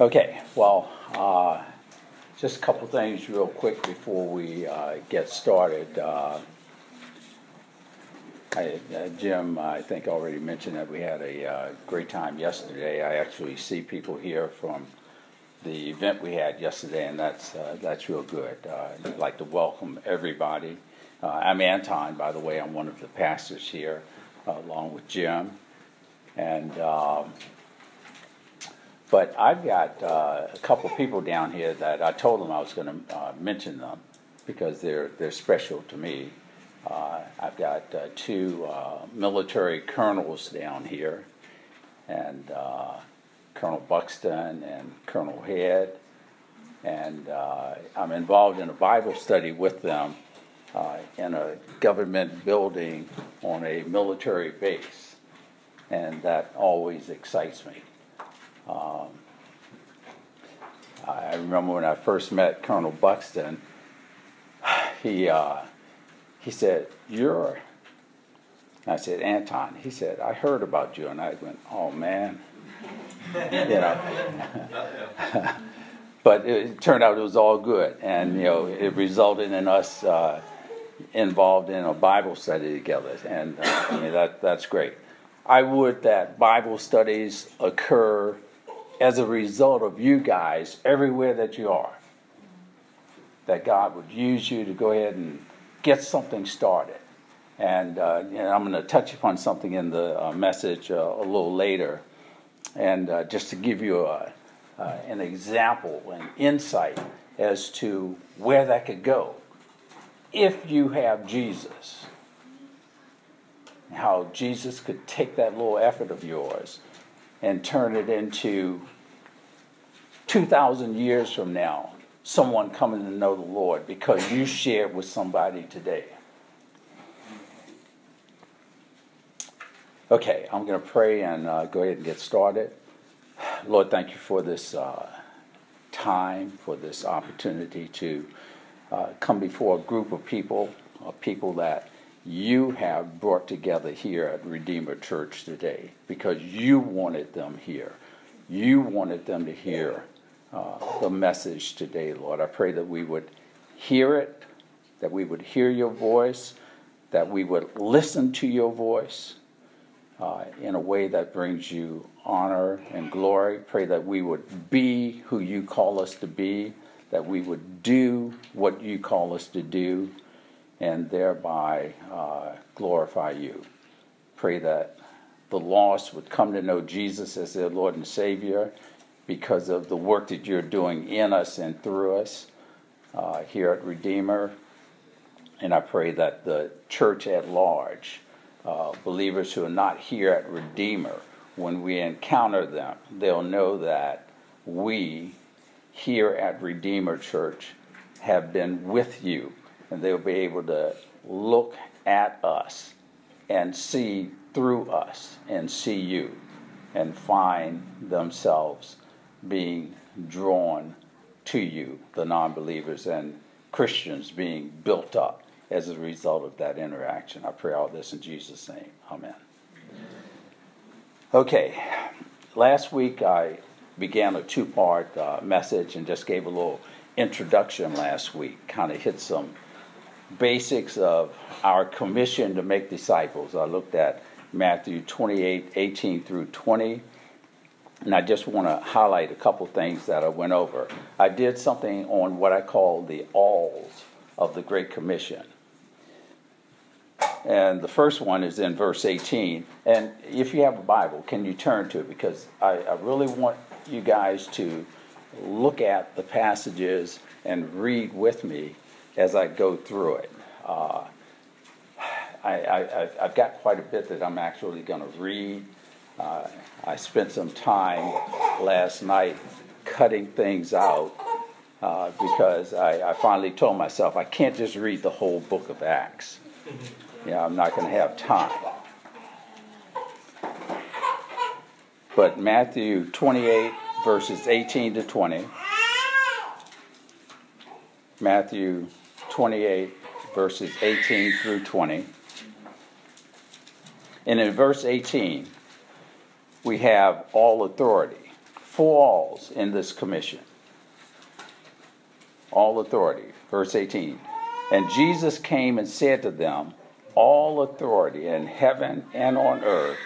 Okay, well, uh, just a couple things real quick before we uh, get started. Uh, I, uh, Jim, I think already mentioned that we had a uh, great time yesterday. I actually see people here from the event we had yesterday, and that's uh, that's real good. I'd like to welcome everybody. I'm Anton, by the way. I'm one of the pastors here, along with Jim, and. Um, but I've got uh, a couple people down here that I told them I was going to uh, mention them because they're they're special to me. Uh, I've got uh, two uh, military colonels down here, and uh, Colonel Buxton and Colonel Head, and I'm involved in a Bible study with them in a government building on a military base, and that always excites me. Um, I remember when I first met Colonel Buxton, he, uh, he said, You're. I said, Anton. He said, I heard about you. And I went, Oh, man. you know. but it turned out it was all good. And, you know, it resulted in us uh, involved in a Bible study together. And uh, I mean, that, that's great. I would that Bible studies occur as a result of you guys everywhere that you are. That God would use you to go ahead and get something started. And uh, I'm going to touch upon something in the uh, message uh, a little later. And uh, just to give you a, uh, an example, an insight as to where that could go if you have Jesus. How Jesus could take that little effort of yours and turn it into 2,000 years from now, someone coming to know the Lord because you shared with somebody today. Okay, I'm going to pray and uh, go ahead and get started. Lord, thank you for this uh, time, for this opportunity to uh, come before a group of people, of people that you have brought together here at Redeemer Church today because you wanted them here. You wanted them to hear uh, the message today, Lord. I pray that we would hear it, that we would hear your voice, that we would listen to your voice uh, in a way that brings you honor and glory. Pray that we would be who you call us to be, that we would do what you call us to do and thereby uh, glorify you. Pray that the lost would come to know Jesus as their Lord and Savior because of the work that you're doing in us and through us uh, here at Redeemer. And I pray that the church at large, uh, believers who are not here at Redeemer, when we encounter them, they'll know that we here at Redeemer Church have been with you and they'll be able to look at us and see through us and see you and find themselves being drawn to you, the non believers, and Christians being built up as a result of that interaction. I pray all this in Jesus' name. Amen. Okay, last week I began a two part uh, message and just gave a little introduction last week, kind of hit some basics of our commission to make disciples. I looked at Matthew 28 18 through 20. And I just want to highlight a couple things that I went over. I did something on what I call the alls of the Great Commission. And the first one is in verse 18. And if you have a Bible, can you turn to it? Because I, I really want you guys to look at the passages and read with me as I go through it. Uh, I, have got quite a bit that I'm actually going to read. Uh, I spent some time last night cutting things out uh, because I, I, finally told myself I can't just read the whole book of Acts. You know, I'm not going to have time. But Matthew 28, verses 18 to 20. Matthew 28, verses 18 through 20. And in verse 18, we have all authority. four alls in this commission. All authority. Verse 18. And Jesus came and said to them, All authority in heaven and on earth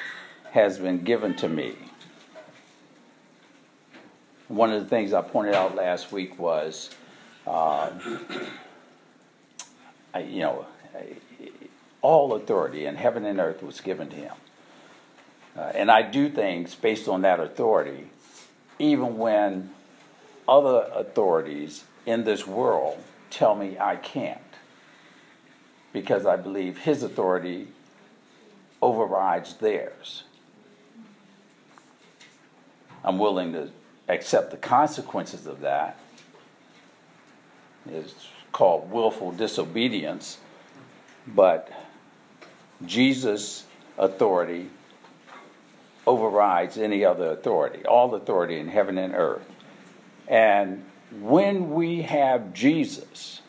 has been given to me. One of the things I pointed out last week was, uh, you know, all authority in heaven and earth was given to him. Uh, and I do things based on that authority, even when other authorities in this world tell me I can't. Because I believe his authority overrides theirs. I'm willing to accept the consequences of that. It's called willful disobedience. But Jesus' authority overrides any other authority, all authority in heaven and earth. And when we have Jesus,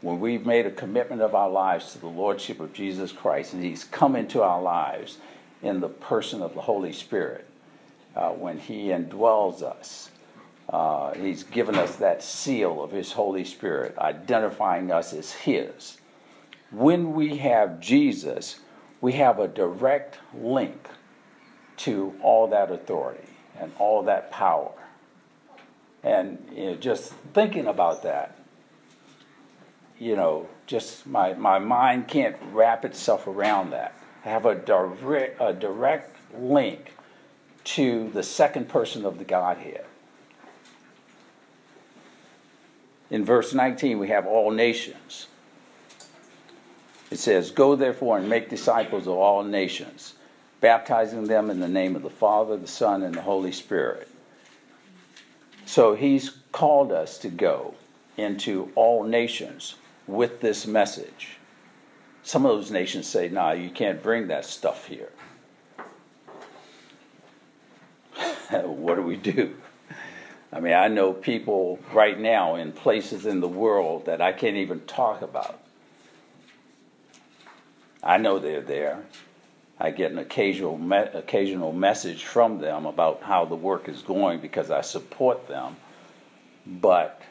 when we've made a commitment of our lives to the Lordship of Jesus Christ, and He's come into our lives in the person of the Holy Spirit, uh, when He indwells us, uh, He's given us that seal of His Holy Spirit, identifying us as His. When we have Jesus, we have a direct link to all that authority and all that power. And you know, just thinking about that, you know, just my, my mind can't wrap itself around that. I have a direct, a direct link to the second person of the Godhead. In verse 19, we have all nations. It says, Go therefore and make disciples of all nations, baptizing them in the name of the Father, the Son, and the Holy Spirit. So he's called us to go into all nations with this message. Some of those nations say, nah, you can't bring that stuff here. what do we do? I mean, I know people right now in places in the world that I can't even talk about I know they're there. I get an occasional me- occasional message from them about how the work is going because I support them, but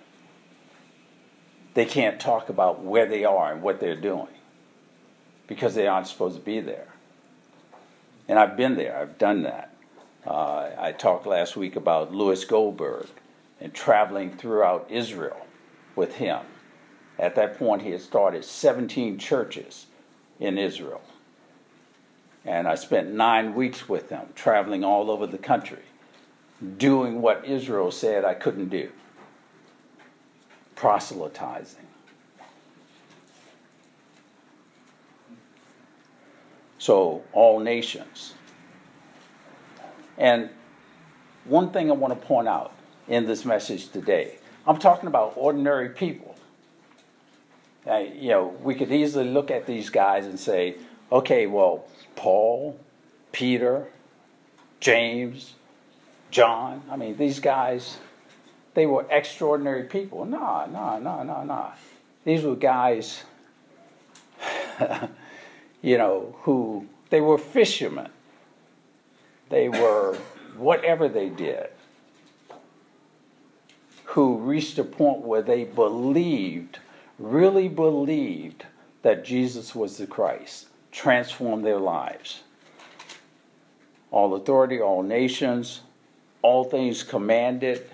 they can't talk about where they are and what they're doing because they aren't supposed to be there. And I've been there. I've done that. Uh, I talked last week about Louis Goldberg and traveling throughout Israel with him. At that point, he had started 17 churches in Israel. And I spent nine weeks with them, traveling all over the country, doing what Israel said I couldn't do proselytizing. So, all nations. And one thing I want to point out in this message today I'm talking about ordinary people you know, we could easily look at these guys and say, okay, well, Paul, Peter, James, John, I mean, these guys, they were extraordinary people. No, no, no, no, no. These were guys, you know, who, they were fishermen. They were whatever they did, who reached a point where they believed really believed that Jesus was the Christ, transformed their lives. All authority, all nations, all things commanded.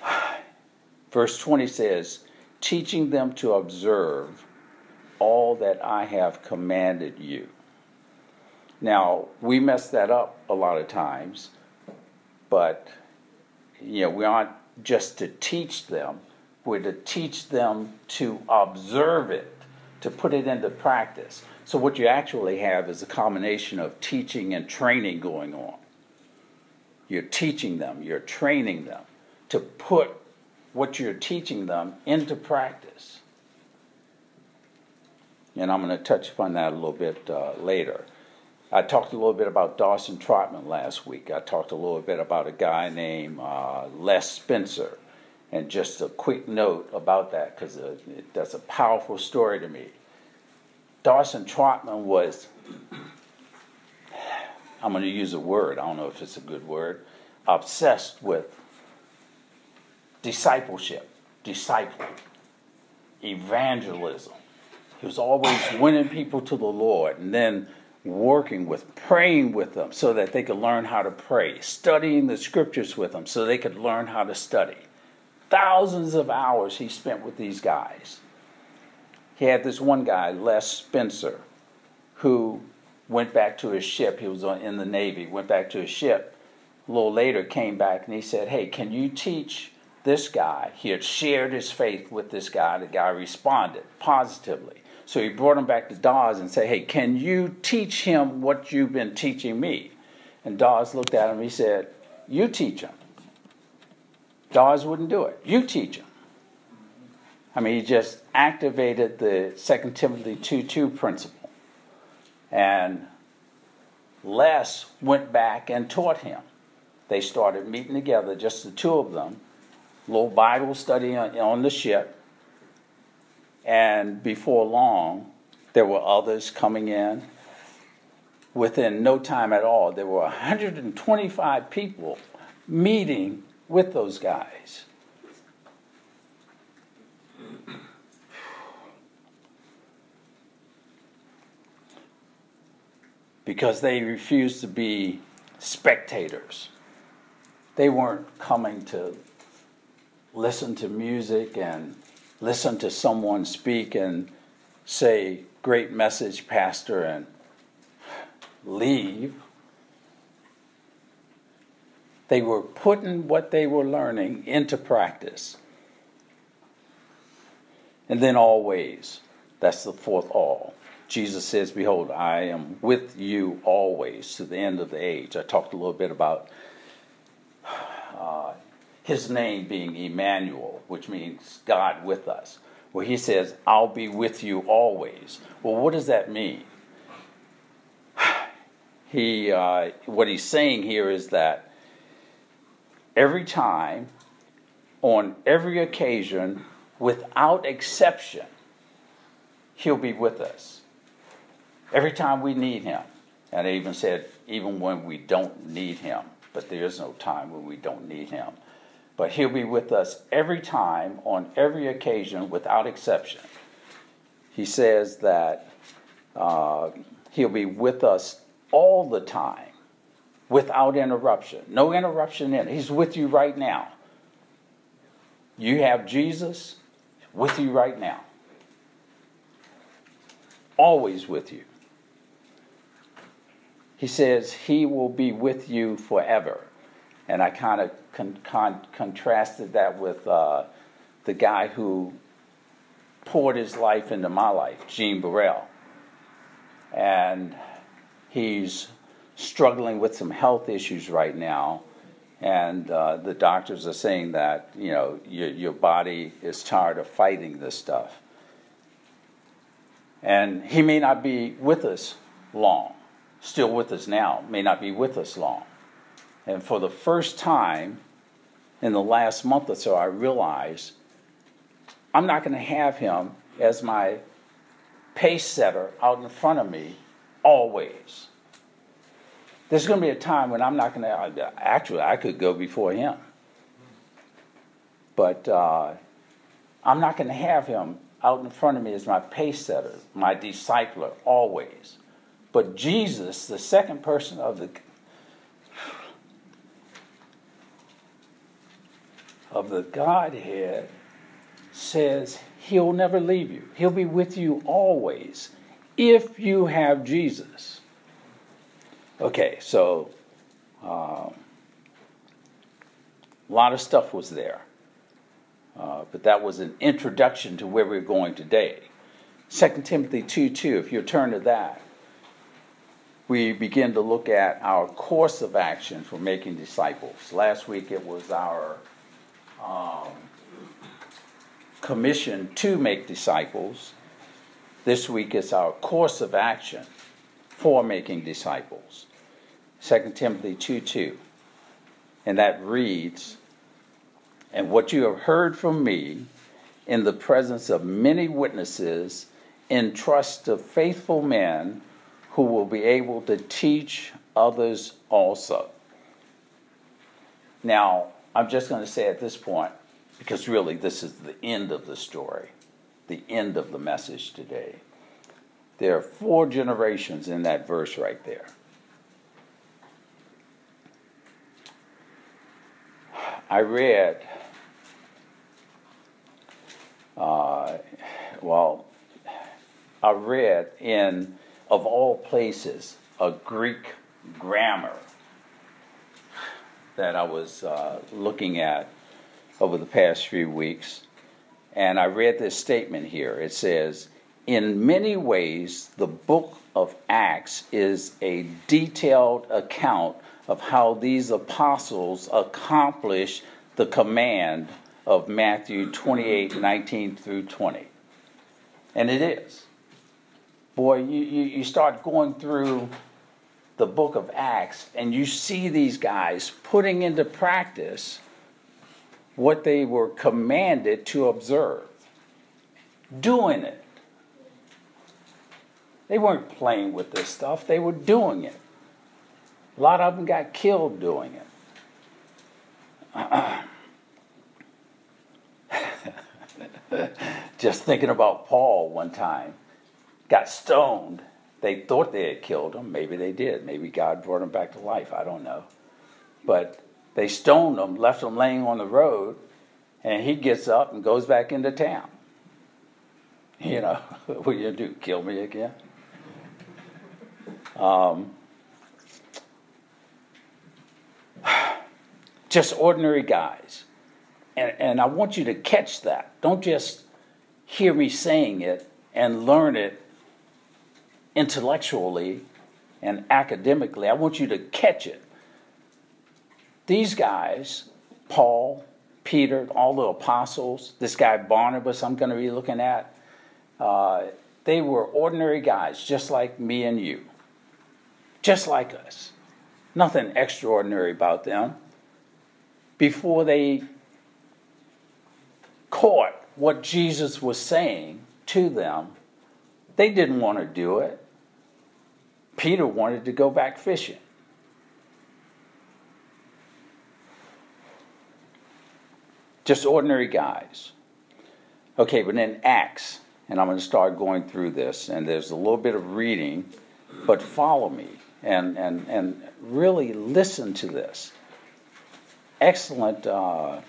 Verse 20 says, teaching them to observe all that I have commanded you. Now, we mess that up a lot of times, but you know, we aren't just to teach them, we're to teach them to observe it, to put it into practice. So, what you actually have is a combination of teaching and training going on. You're teaching them, you're training them to put what you're teaching them into practice. And I'm going to touch upon that a little bit uh, later. I talked a little bit about Dawson Trotman last week. I talked a little bit about a guy named uh, Les Spencer and just a quick note about that because uh, that's a powerful story to me. Dawson Trotman was I'm going to use a word, I don't know if it's a good word, obsessed with discipleship, disciple, evangelism. He was always winning people to the Lord and then working with, praying with them so that they could learn how to pray, studying the scriptures with them so they could learn how to study. Thousands of hours he spent with these guys. He had this one guy, Les Spencer, who went back to his ship. He was in the Navy, went back to his ship. A little later, came back and he said, Hey, can you teach this guy? He had shared his faith with this guy. The guy responded positively. So he brought him back to Daws and said, Hey, can you teach him what you've been teaching me? And Daws looked at him. He said, You teach him. Daws wouldn't do it. You teach him. I mean, he just activated the 2 Timothy 2 2 principle. And Les went back and taught him. They started meeting together, just the two of them, little Bible study on, on the ship. And before long, there were others coming in. Within no time at all, there were 125 people meeting with those guys. because they refused to be spectators. They weren't coming to listen to music and listen to someone speak and say, Great message, Pastor, and leave. They were putting what they were learning into practice. And then always, that's the fourth all. Jesus says, Behold, I am with you always to the end of the age. I talked a little bit about uh, his name being Emmanuel, which means God with us, where he says, I'll be with you always. Well, what does that mean? He, uh, what he's saying here is that every time, on every occasion, without exception, he'll be with us every time we need Him. And I even said, even when we don't need Him, but there is no time when we don't need Him. But He'll be with us every time, on every occasion, without exception. He says that uh, He'll be with us all the time, without interruption. No interruption in it. He's with you right now. You have Jesus with you right now. Always with you he says he will be with you forever. And I kind of con- con- contrasted that with uh, the guy who poured his life into my life, Gene Burrell. And he's struggling with some health issues right now. And uh, the doctors are saying that, you know, your, your body is tired of fighting this stuff. And he may not be with us long still with us now, may not be with us long. And for the first time in the last month or so, I realized I'm not going to have him as my pace setter out in front of me always. There's going to be a time when I'm not going to, actually, I could go before him. But uh, I'm not going to have him out in front of me as my pace setter, my discipler, always. But Jesus, the second person of the of the Godhead, says he'll never leave you. He'll be with you always if you have Jesus. Okay, so um, a lot of stuff was there. Uh, but that was an introduction to where we're going today. 2 Timothy 2 2, if you turn to that we begin to look at our course of action for making disciples. Last week it was our um, commission to make disciples. This week is our course of action for making disciples. 2 Timothy 2 2. And that reads, And what you have heard from me in the presence of many witnesses, entrust to faithful men who will be able to teach others also. Now, I'm just going to say at this point, because really this is the end of the story, the end of the message today. There are four generations in that verse right there. I read, uh, well, I read in, of all places, a Greek grammar that I was uh, looking at over the past few weeks. And I read this statement here. It says, In many ways, the book of Acts is a detailed account of how these apostles accomplished the command of Matthew 28 19 through 20. And it is. Boy, you, you, you start going through the book of Acts and you see these guys putting into practice what they were commanded to observe, doing it. They weren't playing with this stuff, they were doing it. A lot of them got killed doing it. Just thinking about Paul one time, got stoned. They thought they had killed him. Maybe they did. Maybe God brought him back to life. I don't know. But they stoned him, left him laying on the road, and he gets up and goes back into town. You know, what you do? Kill me again? Um, just ordinary guys. And, and I want you to catch that. Don't just hear me saying it and learn it intellectually and academically. I want you to catch it. These guys, Paul, Peter, all the apostles, this guy Barnabas, I'm going to be looking at, uh, they were ordinary guys, just like me and you, just like us. Nothing extraordinary about them before they caught what Jesus was saying to them, they didn't want to do it. Peter wanted to go back fishing. Just ordinary guys. Okay, but then Acts, and I'm going to start going through this, and there's a little bit of reading, but follow me and, and, and really listen to this excellent uh,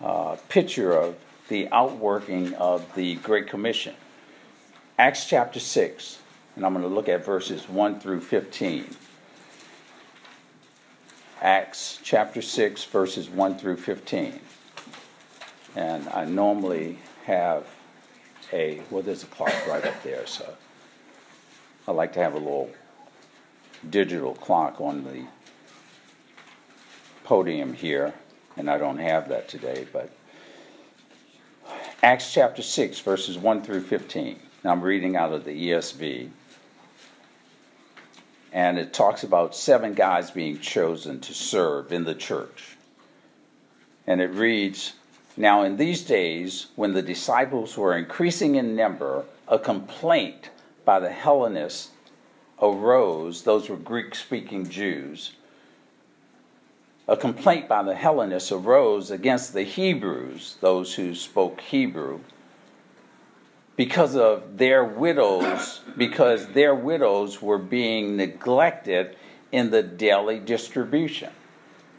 uh, picture of the outworking of the Great Commission. Acts chapter 6, and I'm going to look at verses 1 through 15. Acts chapter 6, verses 1 through 15. And I normally have a, well, there's a clock right up there, so I like to have a little digital clock on the podium here, and I don't have that today, but Acts chapter 6, verses 1 through 15. Now I'm reading out of the ESV. And it talks about seven guys being chosen to serve in the church. And it reads Now, in these days, when the disciples were increasing in number, a complaint by the Hellenists arose, those were Greek speaking Jews a complaint by the Hellenists arose against the Hebrews, those who spoke Hebrew, because of their widows, because their widows were being neglected in the daily distribution.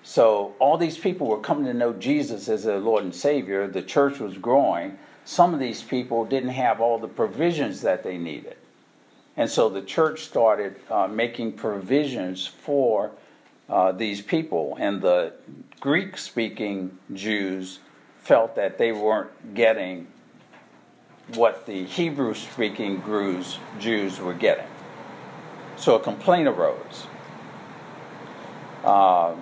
So all these people were coming to know Jesus as their Lord and Savior. The church was growing. Some of these people didn't have all the provisions that they needed. And so the church started uh, making provisions for uh, these people. And the Greek speaking Jews felt that they weren't getting what the Hebrew speaking Jews were getting. So a complaint arose. Uh,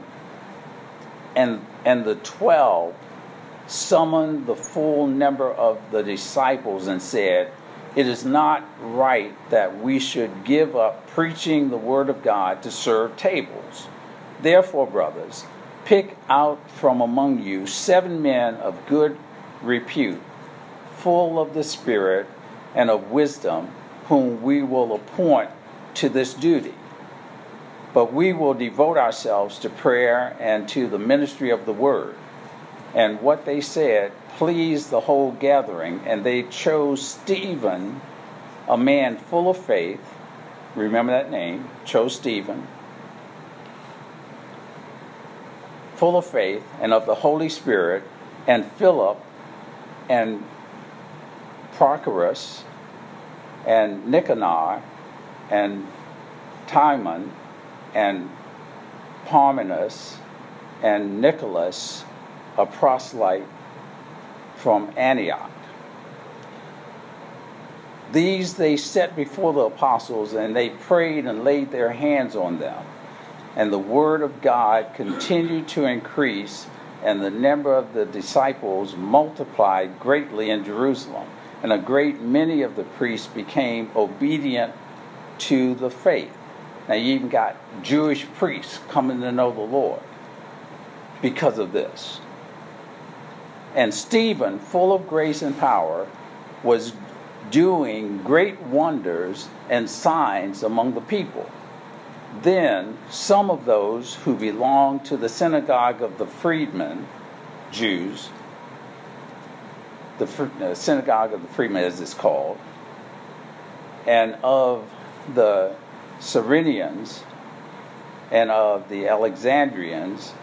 and, and the 12 summoned the full number of the disciples and said, It is not right that we should give up preaching the word of God to serve tables. Therefore, brothers, pick out from among you seven men of good repute, full of the Spirit and of wisdom, whom we will appoint to this duty. but we will devote ourselves to prayer and to the ministry of the word. And what they said pleased the whole gathering, and they chose Stephen, a man full of faith. Remember that name, chose Stephen, full of faith and of the Holy Spirit, and Philip and Prochorus and Nicanor and Timon and Parmenas and Nicholas, a proselyte from Antioch. These they set before the apostles, and they prayed and laid their hands on them. And the word of God continued to increase, and the number of the disciples multiplied greatly in Jerusalem. And a great many of the priests became obedient to the faith. Now, you even got Jewish priests coming to know the Lord because of this. And Stephen, full of grace and power, was doing great wonders and signs among the people. Then some of those who belonged to the synagogue of the freedmen, Jews, the synagogue of the freedmen as it's called, and of the Cyrenians, and of the Alexandrians,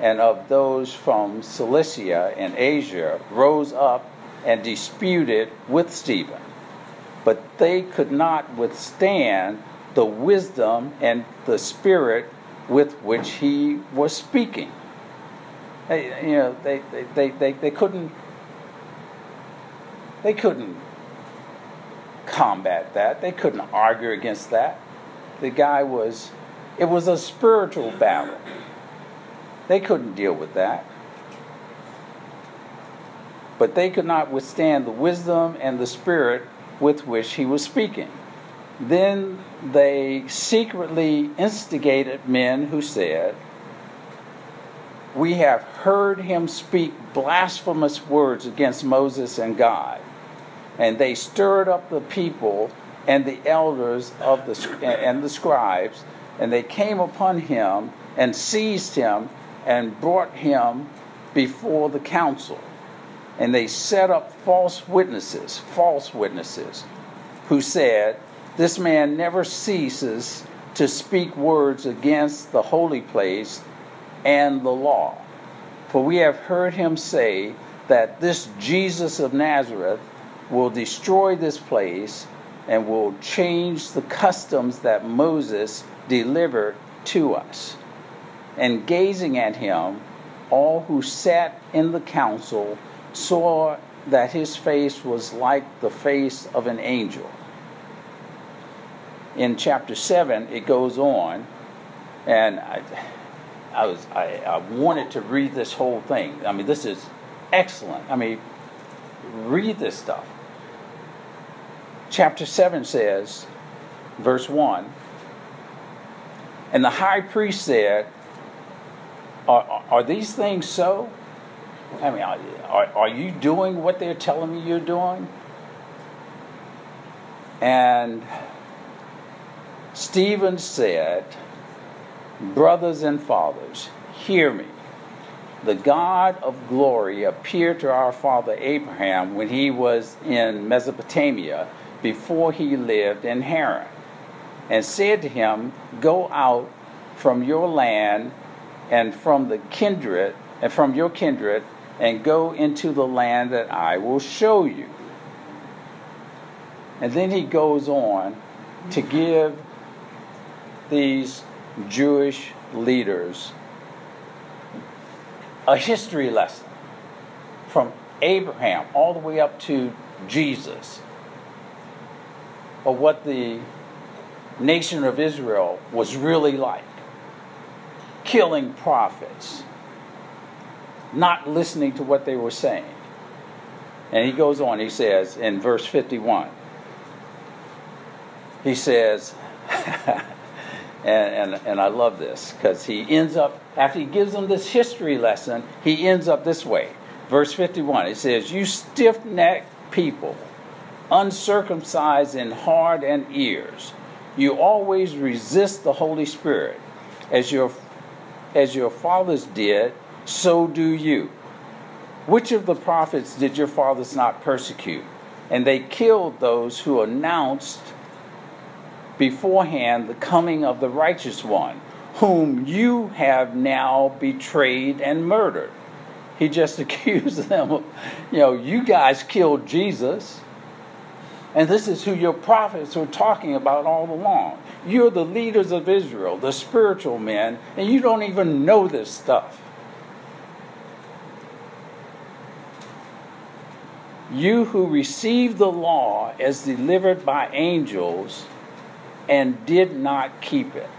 and of those from Cilicia and Asia rose up and disputed with Stephen. But they could not withstand the wisdom and the spirit with which he was speaking. You know, they, they, they, they couldn't they couldn't combat that. They couldn't argue against that. The guy was it was a spiritual battle. They couldn't deal with that. But they could not withstand the wisdom and the spirit with which he was speaking. Then they secretly instigated men who said, We have heard him speak blasphemous words against Moses and God. And they stirred up the people and the elders of the and the scribes, and they came upon him and seized him and brought him before the council. And they set up false witnesses, false witnesses, who said, This man never ceases to speak words against the holy place and the law. For we have heard him say that this Jesus of Nazareth will destroy this place and will change the customs that Moses delivered to us and gazing at him, all who sat in the council saw that his face was like the face of an angel. In chapter 7, it goes on, and I, I, was, I, I wanted to read this whole thing. I mean, this is excellent. I mean, read this stuff. Chapter 7 says, verse 1 And the high priest said, are, are these things so? I mean, are, are you doing what they're telling me you're doing? And Stephen said, Brothers and fathers, hear me. The God of glory appeared to our father Abraham when he was in Mesopotamia before he lived in Haran, and said to him, Go out from your land and from the kindred and from your kindred and go into the land that I will show you. And then he goes on to give these Jewish leaders a history lesson from Abraham all the way up to Jesus of what the nation of Israel was really like killing prophets, not listening to what they were saying. And he goes on, he says in verse 51, he says, and, and, and I love this because he ends up, after he gives them this history lesson, he ends up this way. Verse 51, he says, You stiff necked people, uncircumcised in heart and ears, You always resist the Holy Spirit. As your, as your fathers did, so do you. Which of the prophets did your fathers not persecute? And they killed those who announced beforehand the coming of the righteous one, whom you have now betrayed and murdered. He just accused them of, you know, you guys killed Jesus. And this is who your prophets were talking about all along. You're the leaders of Israel, the spiritual men, and you don't even know this stuff. You who received the law as delivered by angels and did not keep it.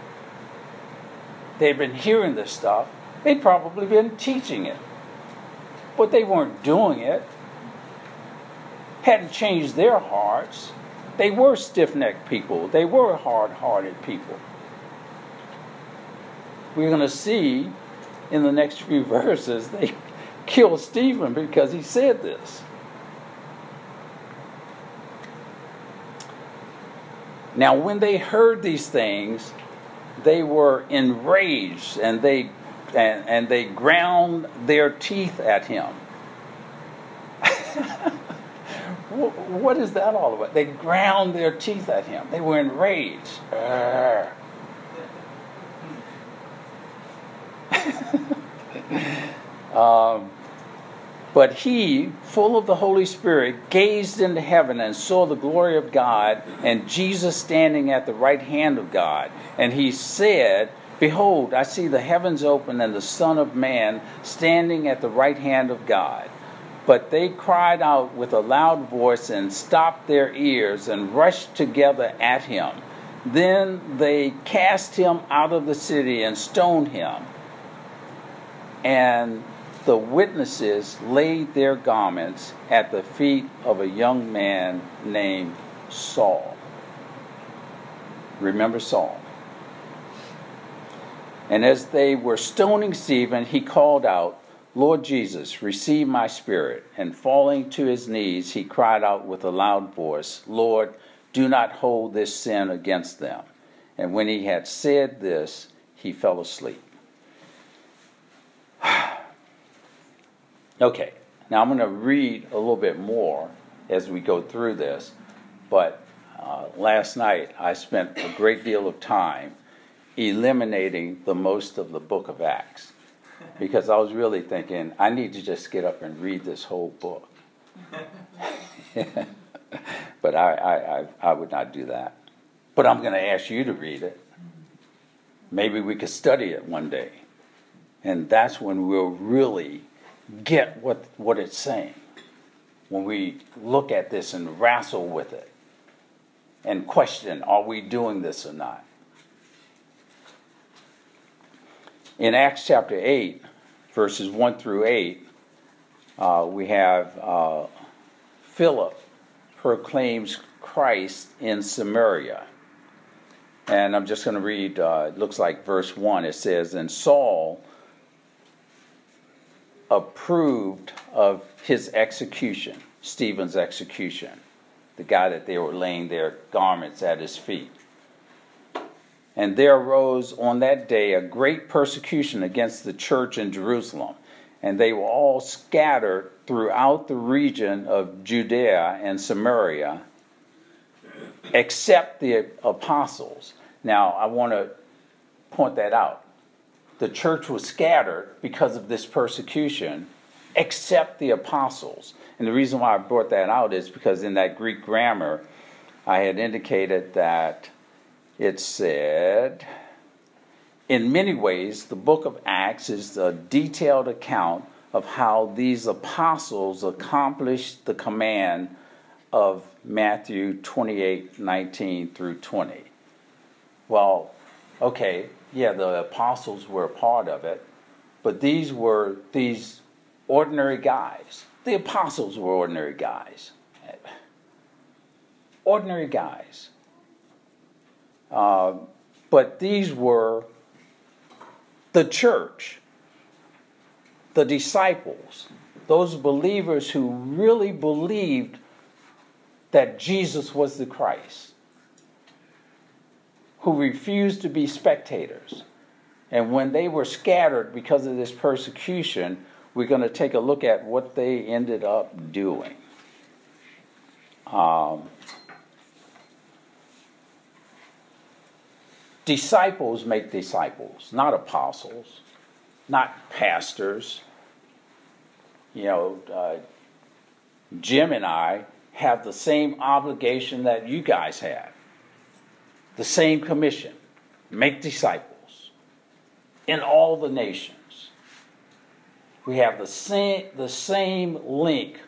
They've been hearing this stuff, they'd probably been teaching it, but they weren't doing it. Hadn't changed their hearts. They were stiff necked people, they were hard hearted people. We're going to see in the next few verses they killed Stephen because he said this. Now, when they heard these things, they were enraged and they and, and they ground their teeth at him. what is that all about? They ground their teeth at him. They were enraged. um, but he, full of the Holy Spirit, gazed into heaven and saw the glory of God and Jesus standing at the right hand of God. And he said, Behold, I see the heavens open and the Son of Man standing at the right hand of God. But they cried out with a loud voice and stopped their ears and rushed together at him. Then they cast him out of the city and stoned him. And the witnesses laid their garments at the feet of a young man named Saul. Remember Saul. And as they were stoning Stephen, he called out, Lord Jesus, receive my spirit. And falling to his knees, he cried out with a loud voice, Lord, do not hold this sin against them. And when he had said this, he fell asleep. Okay, now I'm going to read a little bit more as we go through this, but uh, last night I spent a great deal of time eliminating the most of the book of Acts because I was really thinking I need to just get up and read this whole book. but I, I, I, I would not do that. But I'm going to ask you to read it. Maybe we could study it one day. And that's when we'll really get what, what it's saying when we look at this and wrestle with it and question are we doing this or not? In Acts chapter 8, verses 1 through 8, uh, we have uh, Philip proclaims Christ in Samaria. And I'm just going to read, uh, it looks like verse 1. It says, And Saul approved of his execution, Stephen's execution, the guy that they were laying their garments at his feet. And there arose on that day a great persecution against the church in Jerusalem, and they were all scattered throughout the region of Judea and Samaria, except the apostles. Now, I want to point that out the church was scattered because of this persecution, except the apostles. And the reason why I brought that out is because in that Greek grammar, I had indicated that it said, in many ways, the book of Acts is a detailed account of how these apostles accomplished the command of Matthew 28 19 through 20. Well, okay, yeah, the apostles were a part of it, but these were these ordinary guys. The apostles were ordinary guys. Ordinary guys. Uh, but these were the church, the disciples, those believers who really believed that Jesus was the Christ. who refused to be spectators. And when they were scattered because of this persecution, we're going to take a look at what they ended up doing. Um, disciples make disciples, not apostles, not pastors. You know, uh, Jim and I have the same obligation that you guys have, the same commission make disciples in all the nations. We have the same, the same link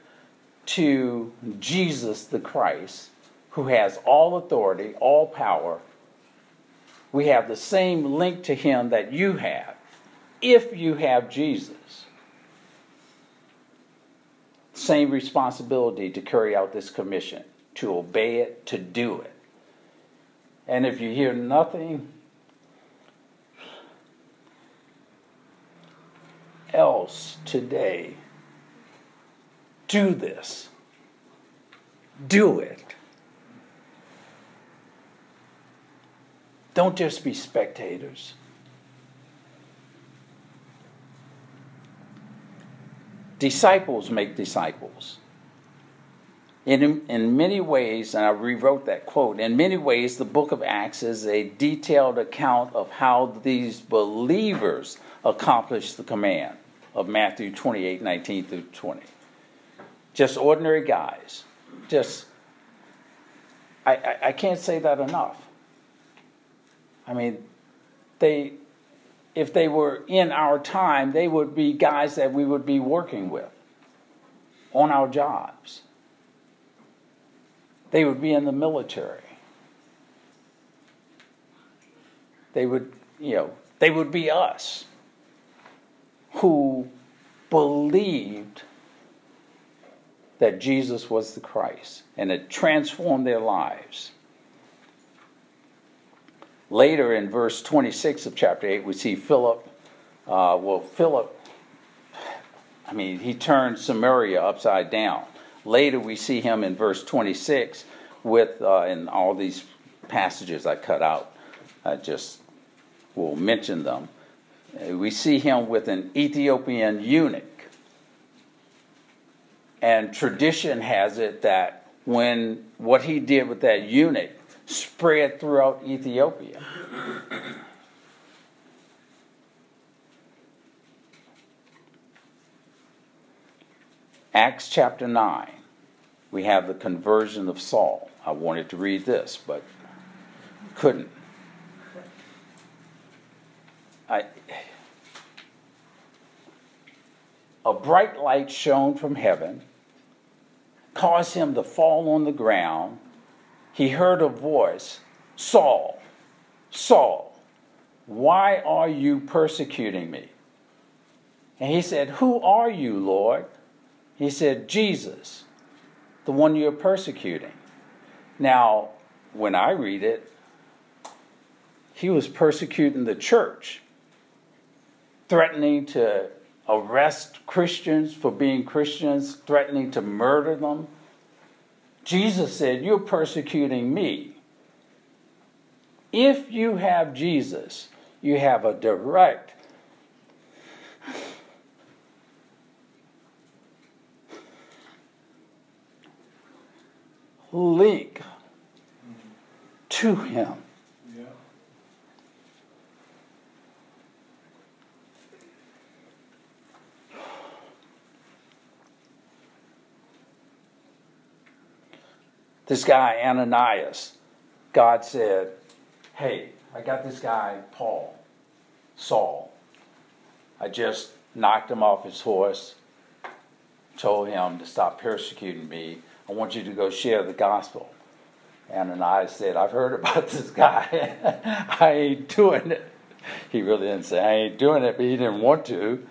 to Jesus the Christ, who has all authority, all power. We have the same link to him that you have, if you have Jesus same responsibility to carry out this commission, to obey it, to do it. And if you hear nothing else today, do this. Do it. Don't just be spectators. Disciples make disciples. In, in many ways, and I rewrote that quote, in many ways, the book of Acts is a detailed account of how these believers accomplished the command of Matthew 28 19 through 20. Just ordinary guys. Just, I, I, I can't say that enough. I mean, they if they were in our time, they would be guys that we would be working with on our jobs. They would be in the military. They would, you know, they would be us who believed that Jesus was the Christ and it transformed their lives. Later in verse 26 of chapter 8, we see Philip. Uh, well, Philip, I mean, he turned Samaria upside down. Later, we see him in verse 26 with, uh, in all these passages I cut out, I just will mention them. We see him with an Ethiopian eunuch. And tradition has it that when what he did with that eunuch spread throughout Ethiopia. Acts chapter 9, we have the conversion of Saul. I wanted to read this, but couldn't. I, a bright light shone from heaven, caused him to fall on the ground he heard a voice Saul, Saul, why are you persecuting me? And he said, Who are you, Lord? He said, Jesus, the one you're persecuting. Now, when I read it, he was persecuting the church, threatening to arrest Christians for being Christians, threatening to murder them, Jesus said, You're persecuting me. If you have Jesus, you have a direct link to him. This guy, Ananias, God said, Hey, I got this guy, Paul, Saul. I just knocked him off his horse, told him to stop persecuting me. I want you to go share the gospel. Ananias said, I've heard about this guy. I ain't doing it. He really didn't say, I ain't doing it, but he didn't want to.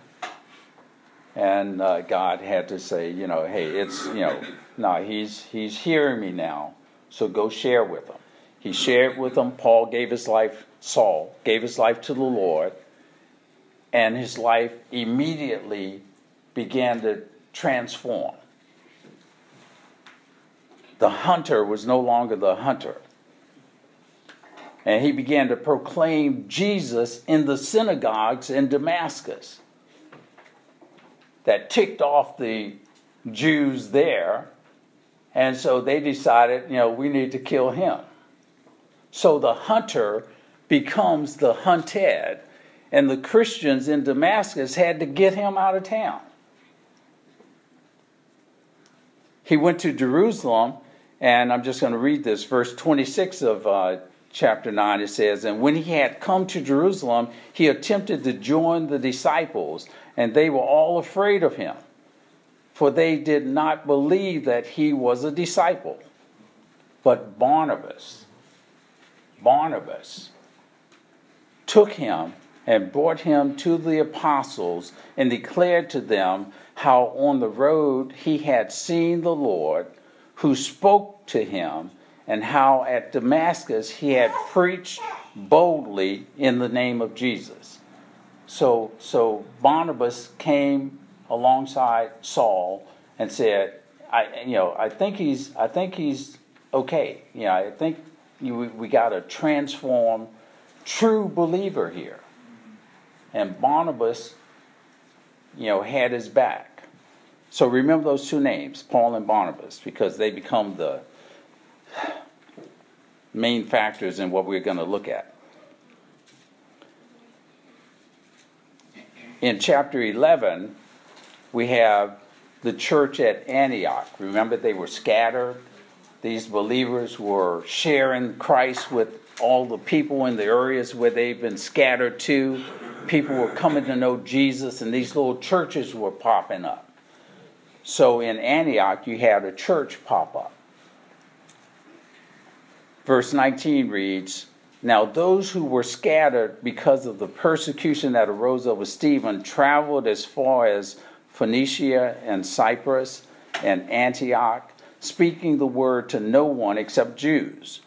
And uh, God had to say, you know, hey, it's, you know, no, he's he's hearing me now. So go share with him. He shared with them. Paul gave his life, Saul gave his life to the Lord, and his life immediately began to transform. The hunter was no longer the hunter. and he began to proclaim Jesus in the synagogues in Damascus. That ticked off the Jews there, and so they decided, you know, we need to kill him. So the hunter becomes the hunted, and the Christians in Damascus had to get him out of town. He went to Jerusalem, and I'm just going to read this, verse 26 of uh, chapter 9, it says, And when he had come to Jerusalem, he attempted to join the disciples, and they were all afraid of him, for they did not believe that he was a disciple. But Barnabas, Barnabas, took him and brought him to the apostles and declared to them how on the road he had seen the Lord, who spoke to him and how at Damascus he had preached boldly in the name of Jesus. So, so Barnabas came alongside Saul and said, "I, you know, I think he's, I think he's okay. You know, I think you, we got a transform true believer here." And Barnabas, you know, had his back. So remember those two names, Paul and Barnabas, because they become the main factors in what we're going to look at. In chapter 11, we have the church at Antioch. Remember, they were scattered. These believers were sharing Christ with all the people in the areas where they've been scattered to. People were coming to know Jesus, and these little churches were popping up. So in Antioch, you had a church pop up. Verse 19 reads Now those who were scattered because of the persecution that arose over Stephen traveled as far as Phoenicia and Cyprus and Antioch, speaking the word to no one except Jews.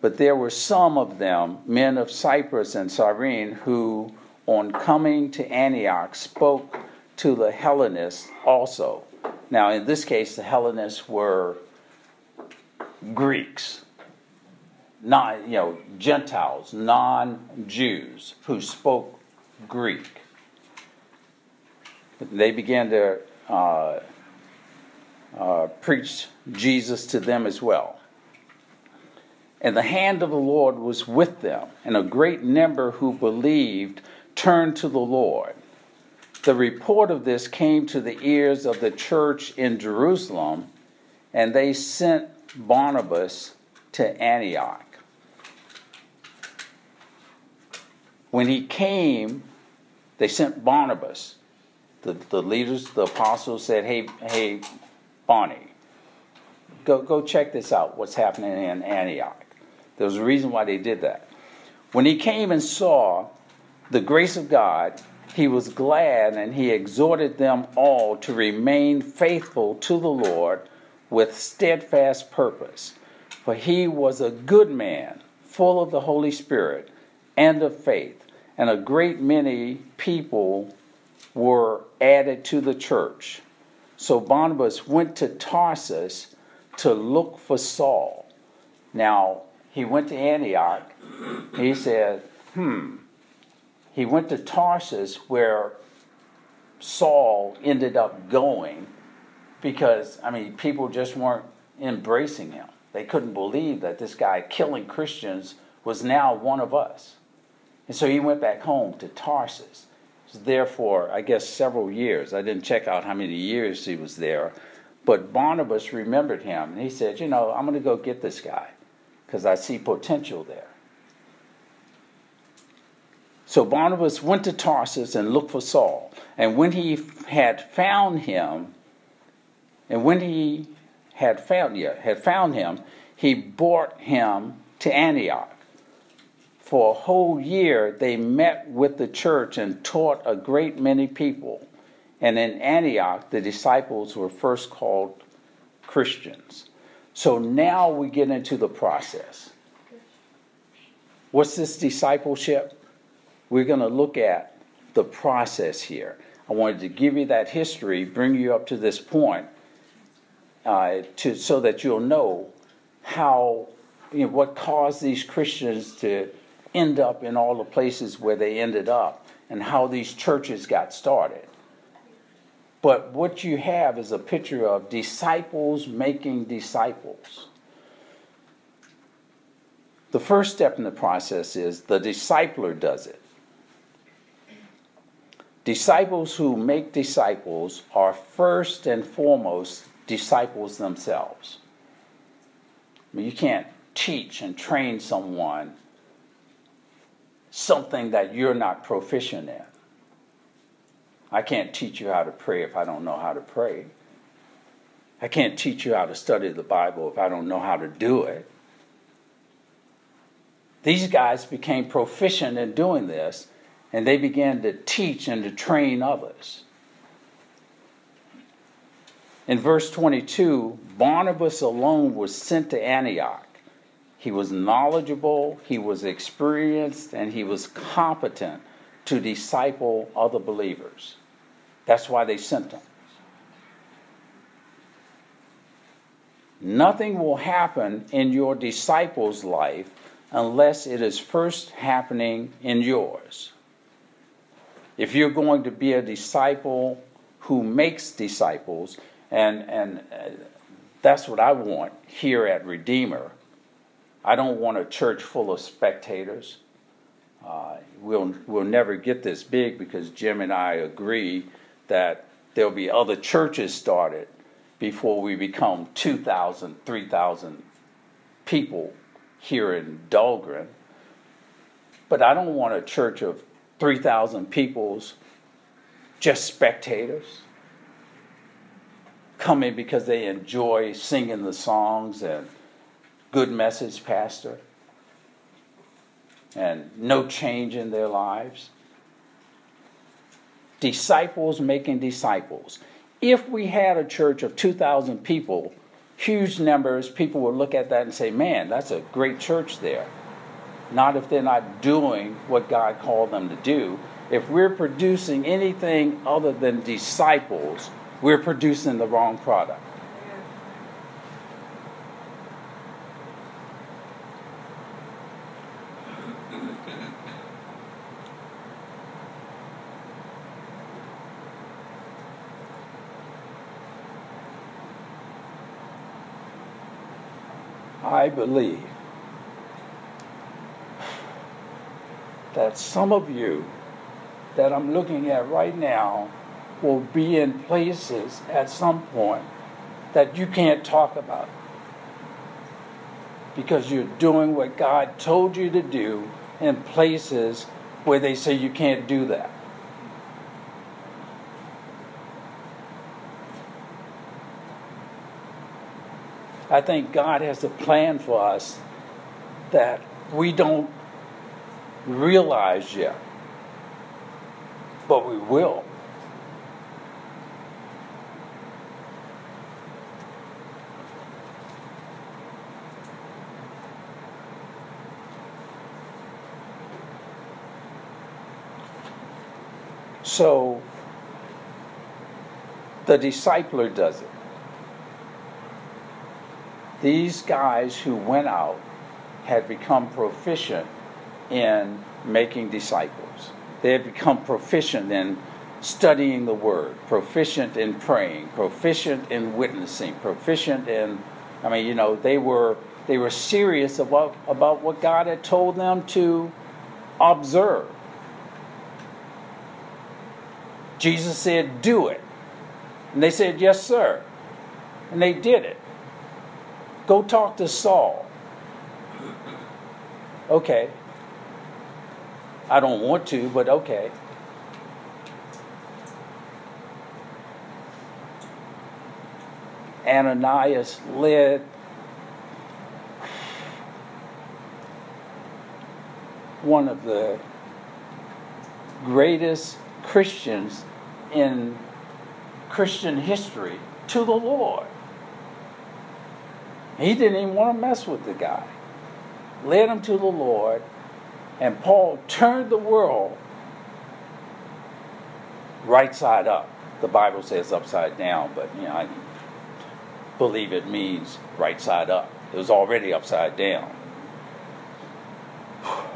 But there were some of them, men of Cyprus and Cyrene, who, on coming to Antioch, spoke to the Hellenists also. Now, in this case, the Hellenists were Greeks non, you know, Gentiles, non-Jews who spoke Greek. They began to uh, uh, preach Jesus to them as well. And the hand of the Lord was with them, and a great number who believed turned to the Lord. The report of this came to the ears of the church in Jerusalem, and they sent Barnabas to Antioch. When he came, they sent Barnabas. The, the leaders, the apostles said, Hey, hey, Barney, go, go check this out, what's happening in Antioch. There was a reason why they did that. When he came and saw the grace of God, he was glad and he exhorted them all to remain faithful to the Lord with steadfast purpose. For he was a good man, full of the Holy Spirit and of faith, and a great many people were added to the church. So Barnabas went to Tarsus to look for Saul. Now, he went to Antioch. He said, hmm. He went to Tarsus where Saul ended up going because, I mean, people just weren't embracing him. They couldn't believe that this guy killing Christians was now one of us. And so he went back home to Tarsus. Therefore, I guess several years. I didn't check out how many years he was there. But Barnabas remembered him and he said, You know, I'm going to go get this guy because I see potential there. So Barnabas went to Tarsus and looked for Saul. And when he had found him, and when he had found, yeah, had found him, he brought him to Antioch for a whole year, they met with the church and taught a great many people. And in Antioch, the disciples were first called Christians. So now we get into the process. What's this discipleship? We're going to look at the process here. I wanted to give you that history, bring you up to this point, uh, to, so that you'll know how you know, what caused these Christians to end up in all the places where they ended up and how these churches got started. But what you have is a picture of disciples making disciples. The first step in the process is the discipler does it. Disciples who make disciples are first and foremost disciples themselves. I mean, you can't teach and train someone something that you're not proficient in. I can't teach you how to pray if I don't know how to pray. I can't teach you how to study the Bible if I don't know how to do it. These guys became proficient in doing this, and they began to teach and to train others. In verse 22, Barnabas alone was sent to Antioch. He was knowledgeable, he was experienced, and he was competent to disciple other believers. That's why they sent him. Nothing will happen in your disciples' life unless it is first happening in yours. If you're going to be a disciple who makes disciples, and, and uh, that's what I want here at Redeemer. I don't want a church full of spectators. Uh, we'll, we'll never get this big because Jim and I agree that there'll be other churches started before we become 2,000, 3,000 people here in Dahlgren. But I don't want a church of 3,000 peoples, just spectators coming because they enjoy singing the songs and good message, Pastor, and no change in their lives. Disciples making disciples. If we had a church of 2,000 people, huge numbers, people would look at that and say, man, that's a great church there. Not if they're not doing what God called them to do. If we're producing anything other than disciples, we're producing the wrong product. I believe that some of you that I'm looking at right now will be in places at some point that you can't talk about because you're doing what God told you to do in places where they say you can't do that. I think God has a plan for us that we don't realize yet, but we will. So the discipler does it. These guys who went out had become proficient in making disciples. They had become proficient in studying the word, proficient in praying, proficient in witnessing, proficient in I mean, you know, they were they were serious about about what God had told them to observe. Jesus said, Do it. And they said, Yes, sir. And they did it. Go talk to Saul. Okay. I don't want to, but okay. Ananias led one of the greatest Christians in Christian history to the Lord. He didn't even want to mess with the guy. Led him to the Lord, and Paul turned the world right side up. The Bible says upside down, but you know, I believe it means right side up. It was already upside down.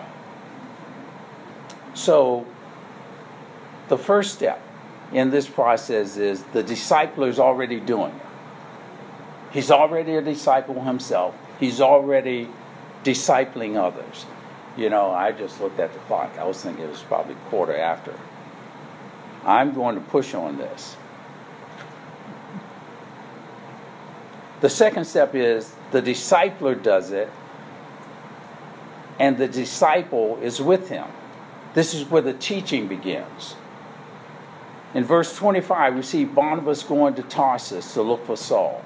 So, the first step in this process is the disciple is already doing it. He's already a disciple himself, he's already discipling others. You know, I just looked at the clock. I was thinking it was probably quarter after. I'm going to push on this. The second step is the discipler does it, and the disciple is with him. This is where the teaching begins. In verse 25, we see Barnabas going to Tarsus to look for Saul.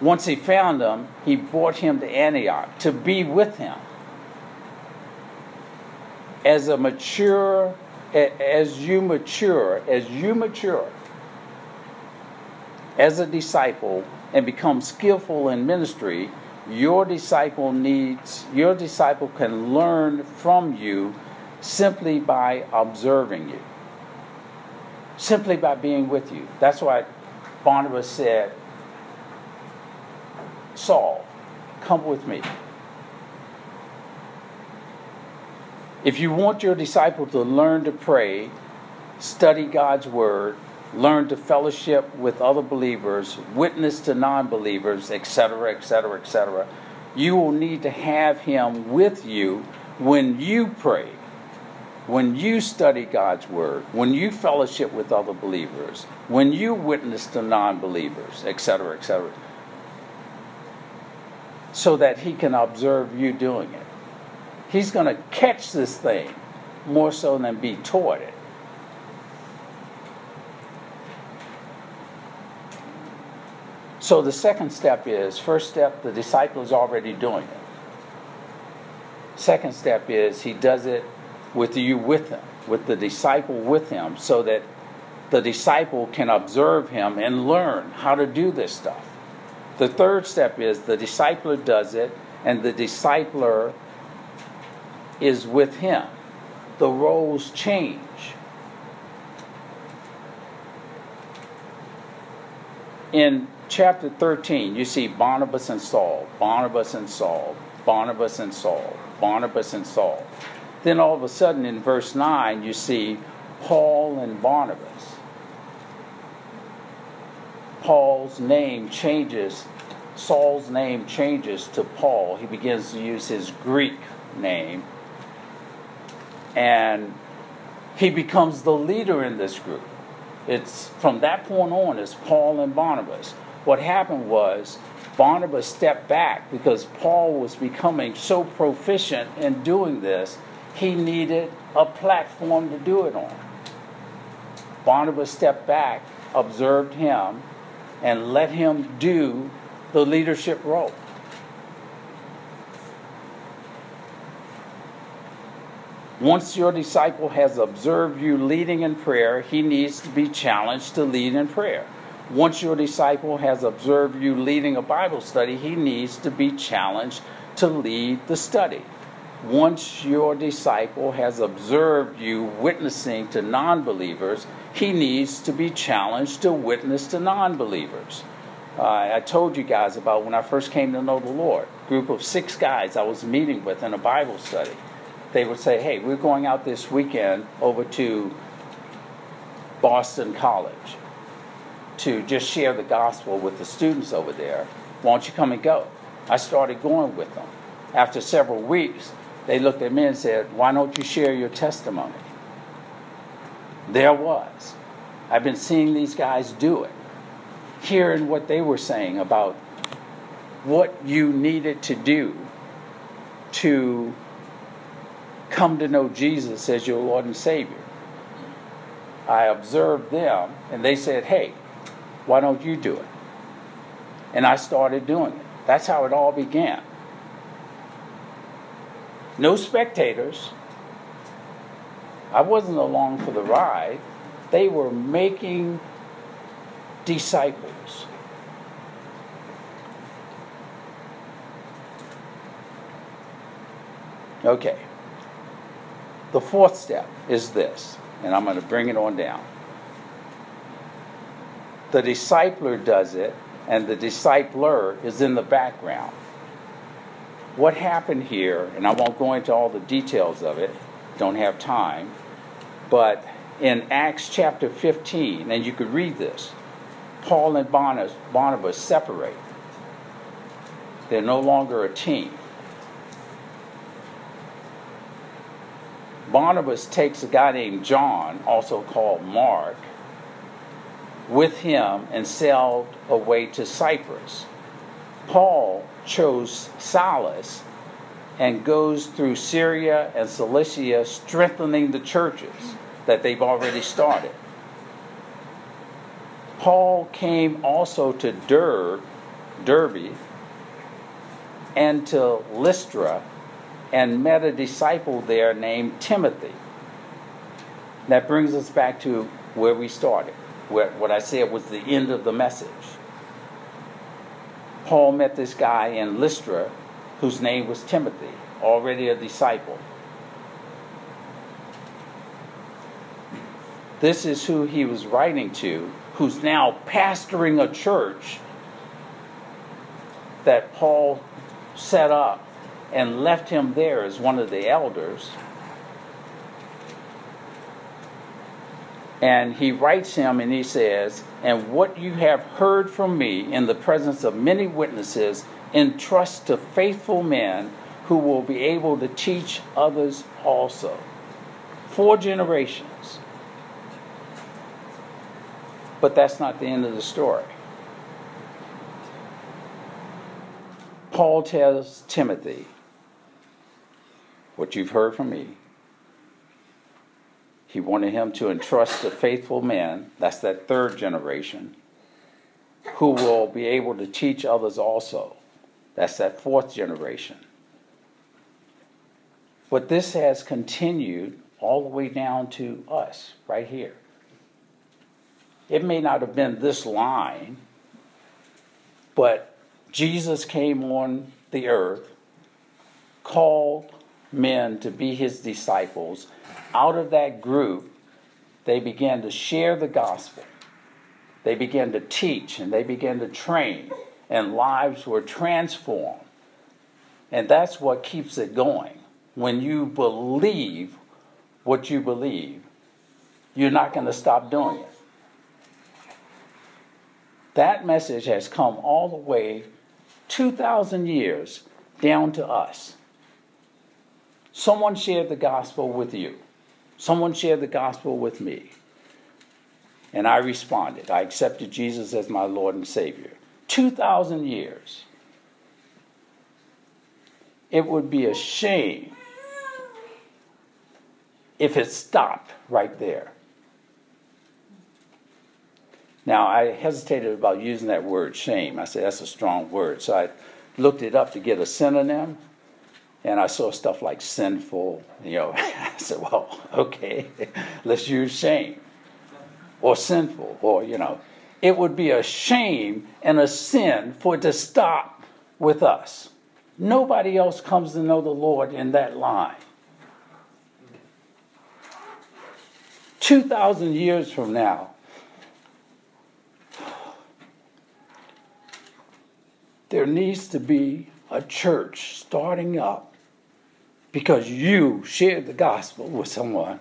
Once he found him, he brought him to Antioch to be with him. As a mature, as you mature, as you mature as a disciple and become skillful in ministry, your disciple needs, your disciple can learn from you simply by observing you, simply by being with you. That's why Barnabas said, Saul, come with me. If you want your disciple to learn to pray, study God's word, learn to fellowship with other believers, witness to non believers, etc., etc., etc., you will need to have him with you when you pray, when you study God's word, when you fellowship with other believers, when you witness to non believers, etc., etc so that he can observe you doing it. He's going to catch this thing more so than be taught it. So the second step is first step, the disciple is already doing it. Second step is he does it with you with him, with the disciple with him, so that the disciple can observe him and learn how to do this stuff. The third step is the discipler does it, and the discipler is with him. The roles change. In chapter 13, you see Barnabas and Saul, Barnabas and Saul, Barnabas and Saul, Barnabas and Saul. Then all of a sudden in verse 9, you see Paul and Barnabas. Paul's name changes, Saul's name changes to Paul. He begins to use his Greek name. And he becomes the leader in this group. It's from that point on, it's Paul and Barnabas. What happened was Barnabas stepped back because Paul was becoming so proficient in doing this, he needed a platform to do it on. Barnabas stepped back, observed him, and let him do the leadership role. Once your disciple has observed you leading in prayer, he needs to be challenged to lead in prayer. Once your disciple has observed you leading a Bible study, he needs to be challenged to lead the study. Once your disciple has observed you witnessing to non believers, he needs to be challenged to witness to non believers. Uh, I told you guys about when I first came to know the Lord. Group of six guys I was meeting with in a Bible study. They would say, "Hey, we're going out this weekend over to Boston College to just share the gospel with the students over there. Why don't you come and go?" I started going with them. After several weeks, they looked at me and said, "Why don't you share your testimony?" There was. I've been seeing these guys do it, hearing what they were saying about what you needed to do to come to know Jesus as your Lord and Savior. I observed them, and they said, Hey, why don't you do it? And I started doing it. That's how it all began. No spectators, I wasn't along for the ride. They were making disciples. Okay. The fourth step is this, and I'm going to bring it on down. The discipler does it, and the discipler is in the background. What happened here, and I won't go into all the details of it, don't have time. But in Acts chapter 15, and you could read this, Paul and Barnabas, Barnabas separate. They're no longer a team. Barnabas takes a guy named John, also called Mark, with him and sailed away to Cyprus. Paul chose Silas and goes through Syria and Cilicia, strengthening the churches that they've already started. Paul came also to Derb, Derbe and to Lystra and met a disciple there named Timothy. That brings us back to where we started, where what I said was the end of the message. Paul met this guy in Lystra whose name was Timothy, already a disciple. This is who he was writing to, who's now pastoring a church that Paul set up and left him there as one of the elders. And he writes him and he says, And what you have heard from me in the presence of many witnesses, entrust to faithful men who will be able to teach others also. Four generations. But that's not the end of the story. Paul tells Timothy, What you've heard from me, he wanted him to entrust to faithful men, that's that third generation, who will be able to teach others also. That's that fourth generation. But this has continued all the way down to us, right here. It may not have been this line, but Jesus came on the earth, called men to be his disciples. Out of that group, they began to share the gospel. They began to teach and they began to train, and lives were transformed. And that's what keeps it going. When you believe what you believe, you're not going to stop doing it. That message has come all the way 2,000 years down to us. Someone shared the gospel with you. Someone shared the gospel with me. And I responded. I accepted Jesus as my Lord and Savior. 2,000 years. It would be a shame if it stopped right there. Now, I hesitated about using that word shame. I said, that's a strong word. So I looked it up to get a synonym, and I saw stuff like sinful. You know, I said, well, okay, let's use shame or sinful, or, you know, it would be a shame and a sin for it to stop with us. Nobody else comes to know the Lord in that line. 2,000 years from now, there needs to be a church starting up because you shared the gospel with someone.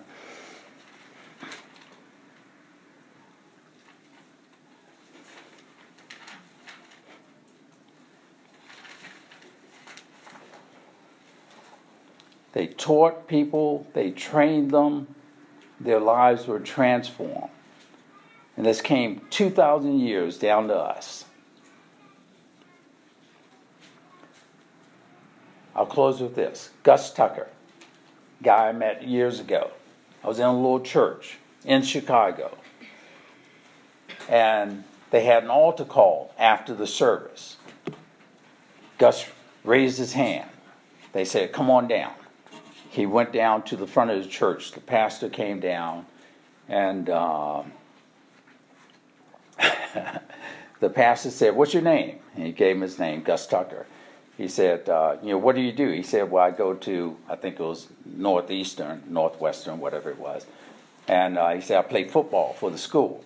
They taught people, they trained them, their lives were transformed. And this came 2,000 years down to us. I'll close with this. Gus Tucker, guy I met years ago. I was in a little church in Chicago. And they had an altar call after the service. Gus raised his hand. They said, Come on down. He went down to the front of the church. The pastor came down, and uh, the pastor said, What's your name? And he gave him his name, Gus Tucker he said, uh, you know, what do you do? He said, well, I go to, I think it was Northeastern, Northwestern, whatever it was. And uh, he said, I play football for the school.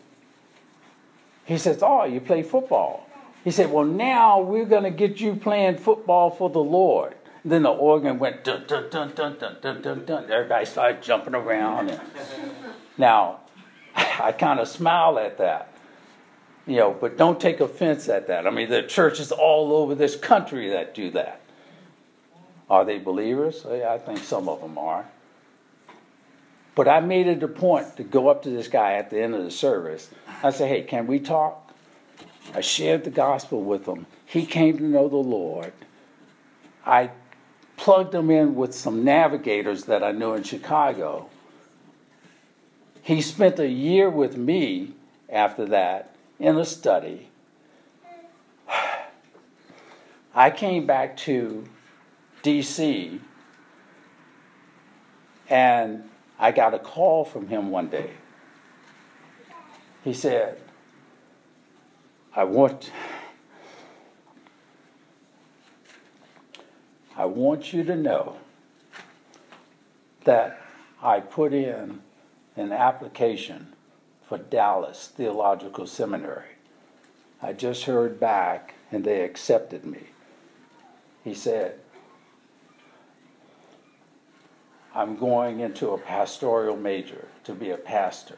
He says, oh, you play football. He said, well, now we're going to get you playing football for the Lord. And then the organ went dun, dun, dun, dun, dun, dun, dun, dun. Everybody started jumping around. And... now, I kind of smiled at that you know, but don't take offense at that. I mean, there are churches all over this country that do that. Are they believers? Yeah, I think some of them are. But I made it a point to go up to this guy at the end of the service. I said, hey, can we talk? I shared the gospel with him. He came to know the Lord. I plugged him in with some navigators that I knew in Chicago. He spent a year with me after that in a study. I came back to DC and I got a call from him one day. He said, I want I want you to know that I put in an application for Dallas Theological Seminary. I just heard back and they accepted me. He said, I'm going into a pastoral major to be a pastor.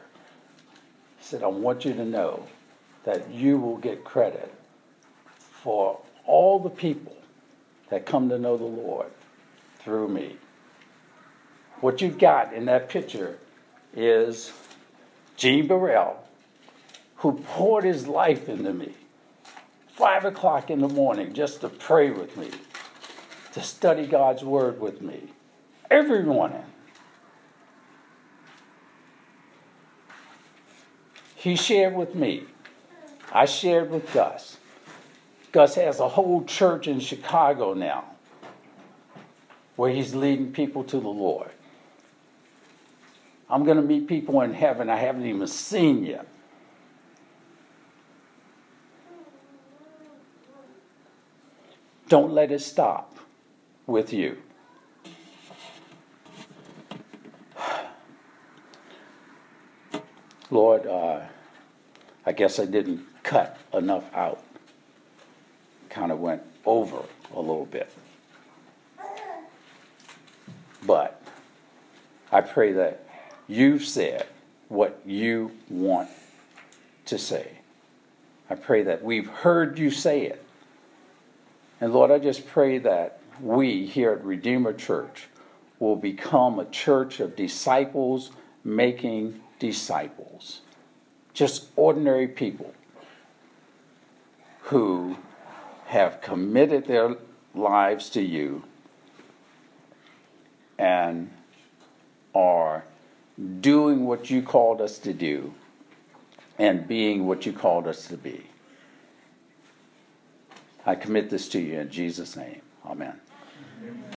He said, I want you to know that you will get credit for all the people that come to know the Lord through me. What you've got in that picture is Gene Burrell, who poured his life into me. Five o'clock in the morning just to pray with me, to study God's Word with me, every morning. He shared with me I shared with Gus. Gus has a whole church in Chicago now where he's leading people to the Lord. I'm going to meet people in heaven I haven't even seen yet. Don't let it stop with you. Lord, uh, I guess I didn't cut enough out. Kind of went over a little bit. But I pray that you've said what you want to say. I pray that we've heard you say it. And Lord, I just pray that we here at Redeemer Church will become a church of disciples making disciples. Just ordinary people who have committed their lives to you and are doing what you called us to do and being what you called us to be. I commit this to you in Jesus' name. Amen.